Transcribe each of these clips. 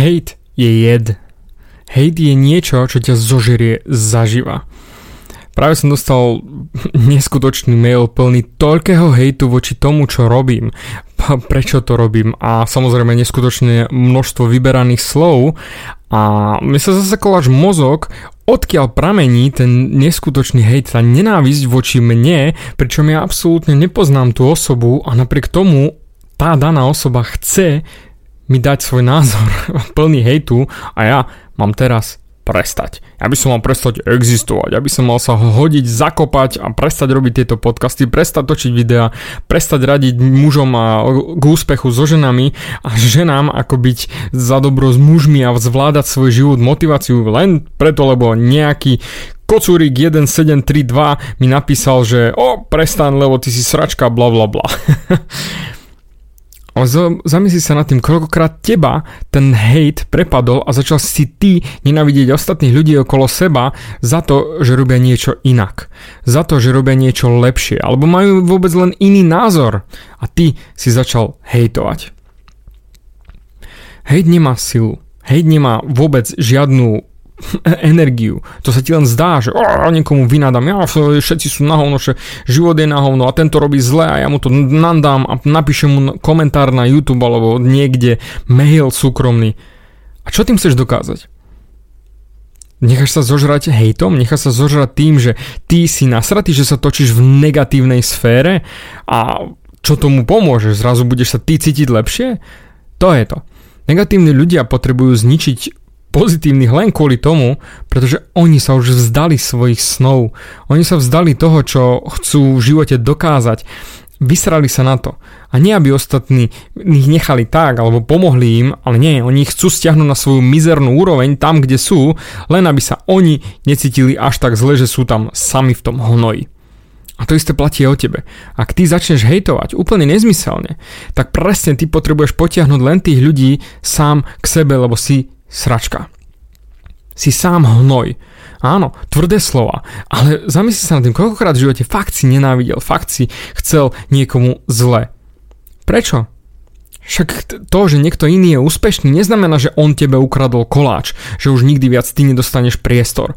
Hate je jed. Hate je niečo, čo ťa zožerie zaživa. Práve som dostal neskutočný mail plný toľkého hejtu voči tomu, čo robím, prečo to robím a samozrejme neskutočné množstvo vyberaných slov a mi sa zasekol až mozog, odkiaľ pramení ten neskutočný hejt, tá nenávisť voči mne, pričom ja absolútne nepoznám tú osobu a napriek tomu tá daná osoba chce mi dať svoj názor plný hejtu a ja mám teraz prestať. Ja by som mal prestať existovať, ja som mal sa hodiť, zakopať a prestať robiť tieto podcasty, prestať točiť videá, prestať radiť mužom a k úspechu so ženami a ženám ako byť za dobro s mužmi a zvládať svoj život, motiváciu len preto, lebo nejaký Kocúrik 1732 mi napísal, že o, prestan, lebo ty si sračka, bla bla bla. Ale zamysli sa nad tým, koľkokrát teba ten hate prepadol a začal si ty nenavidieť ostatných ľudí okolo seba za to, že robia niečo inak. Za to, že robia niečo lepšie. Alebo majú vôbec len iný názor. A ty si začal hejtovať. Hejt nemá silu. Hejt nemá vôbec žiadnu energiu. To sa ti len zdá, že oh, niekomu vynadám, ja, všetci sú na hovno, že život je na hovno a tento robí zle a ja mu to nandám a napíšem mu komentár na YouTube alebo niekde mail súkromný. A čo tým chceš dokázať? Necháš sa zožrať hejtom? Necháš sa zožrať tým, že ty si nasratý, že sa točíš v negatívnej sfére a čo tomu pomôže? Zrazu budeš sa ty cítiť lepšie? To je to. Negatívni ľudia potrebujú zničiť pozitívnych len kvôli tomu, pretože oni sa už vzdali svojich snov. Oni sa vzdali toho, čo chcú v živote dokázať. Vysrali sa na to. A nie, aby ostatní ich nechali tak, alebo pomohli im, ale nie, oni chcú stiahnuť na svoju mizernú úroveň tam, kde sú, len aby sa oni necítili až tak zle, že sú tam sami v tom hnoji. A to isté platí o tebe. Ak ty začneš hejtovať úplne nezmyselne, tak presne ty potrebuješ potiahnuť len tých ľudí sám k sebe, lebo si sračka. Si sám hnoj. Áno, tvrdé slova, ale zamysli sa nad tým, koľkokrát v živote fakt si nenávidel, fakt si chcel niekomu zle. Prečo? Však to, že niekto iný je úspešný, neznamená, že on tebe ukradol koláč, že už nikdy viac ty nedostaneš priestor.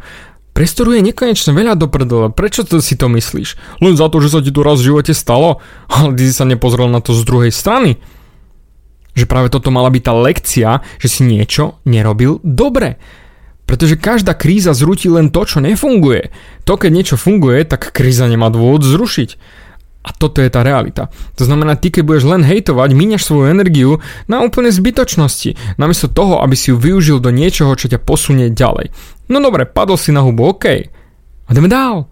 Priestoru je nekonečne veľa do prdele, prečo to si to myslíš? Len za to, že sa ti to raz v živote stalo? Ale ty si sa nepozrel na to z druhej strany že práve toto mala byť tá lekcia, že si niečo nerobil dobre. Pretože každá kríza zrúti len to, čo nefunguje. To, keď niečo funguje, tak kríza nemá dôvod zrušiť. A toto je tá realita. To znamená, ty keď budeš len hejtovať, míňaš svoju energiu na úplne zbytočnosti, namiesto toho, aby si ju využil do niečoho, čo ťa posunie ďalej. No dobre, padol si na hubu, OK. Ideme dál.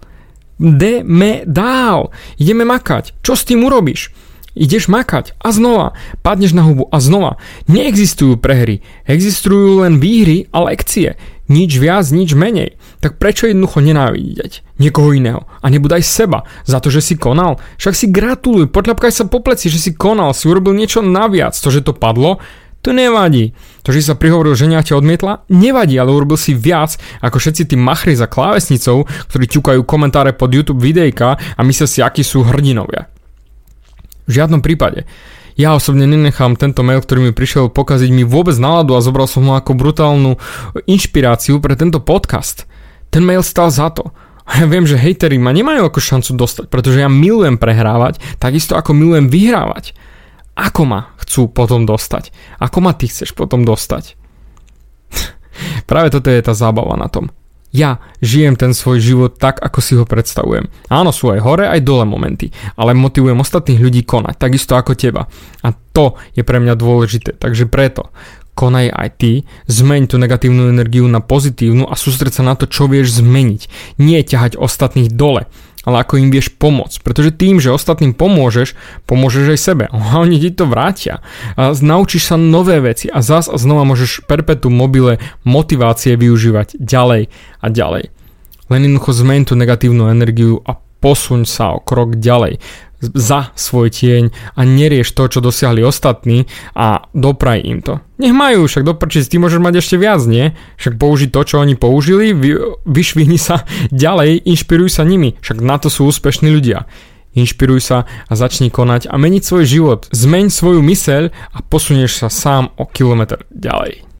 Ideme dál. Ideme makať. Čo s tým urobíš? Ideš makať a znova, padneš na hubu a znova. Neexistujú prehry, existujú len výhry a lekcie. Nič viac, nič menej. Tak prečo jednoducho nenávidieť niekoho iného? A nebudaj seba za to, že si konal. Však si gratuluj, potľapkaj sa po pleci, že si konal, si urobil niečo naviac. To, že to padlo, to nevadí. To, že sa prihovoril, že ťa odmietla, nevadí, ale urobil si viac ako všetci tí machry za klávesnicou, ktorí ťukajú komentáre pod YouTube videjka a myslia si, akí sú hrdinovia. V žiadnom prípade. Ja osobne nenechám tento mail, ktorý mi prišiel pokaziť mi vôbec náladu a zobral som ho ako brutálnu inšpiráciu pre tento podcast. Ten mail stal za to. A ja viem, že hejteri ma nemajú ako šancu dostať, pretože ja milujem prehrávať, takisto ako milujem vyhrávať. Ako ma chcú potom dostať? Ako ma ty chceš potom dostať? Práve toto je tá zábava na tom ja žijem ten svoj život tak, ako si ho predstavujem. Áno, sú aj hore, aj dole momenty, ale motivujem ostatných ľudí konať, takisto ako teba. A to je pre mňa dôležité, takže preto konaj aj ty, zmeň tú negatívnu energiu na pozitívnu a sústreď sa na to, čo vieš zmeniť. Nie ťahať ostatných dole ale ako im vieš pomôcť. Pretože tým, že ostatným pomôžeš, pomôžeš aj sebe. A oni ti to vrátia. A naučíš sa nové veci a zás a znova môžeš perpetuum mobile motivácie využívať ďalej a ďalej. Len jednoducho zmeň tú negatívnu energiu a posuň sa o krok ďalej za svoj tieň a nerieš to, čo dosiahli ostatní a dopraj im to. Nech majú, však doprčiť, ty môžeš mať ešte viac, nie? Však použiť to, čo oni použili, vy, vyšvihni sa ďalej, inšpiruj sa nimi, však na to sú úspešní ľudia. Inšpiruj sa a začni konať a meniť svoj život. Zmeň svoju myseľ a posunieš sa sám o kilometr ďalej.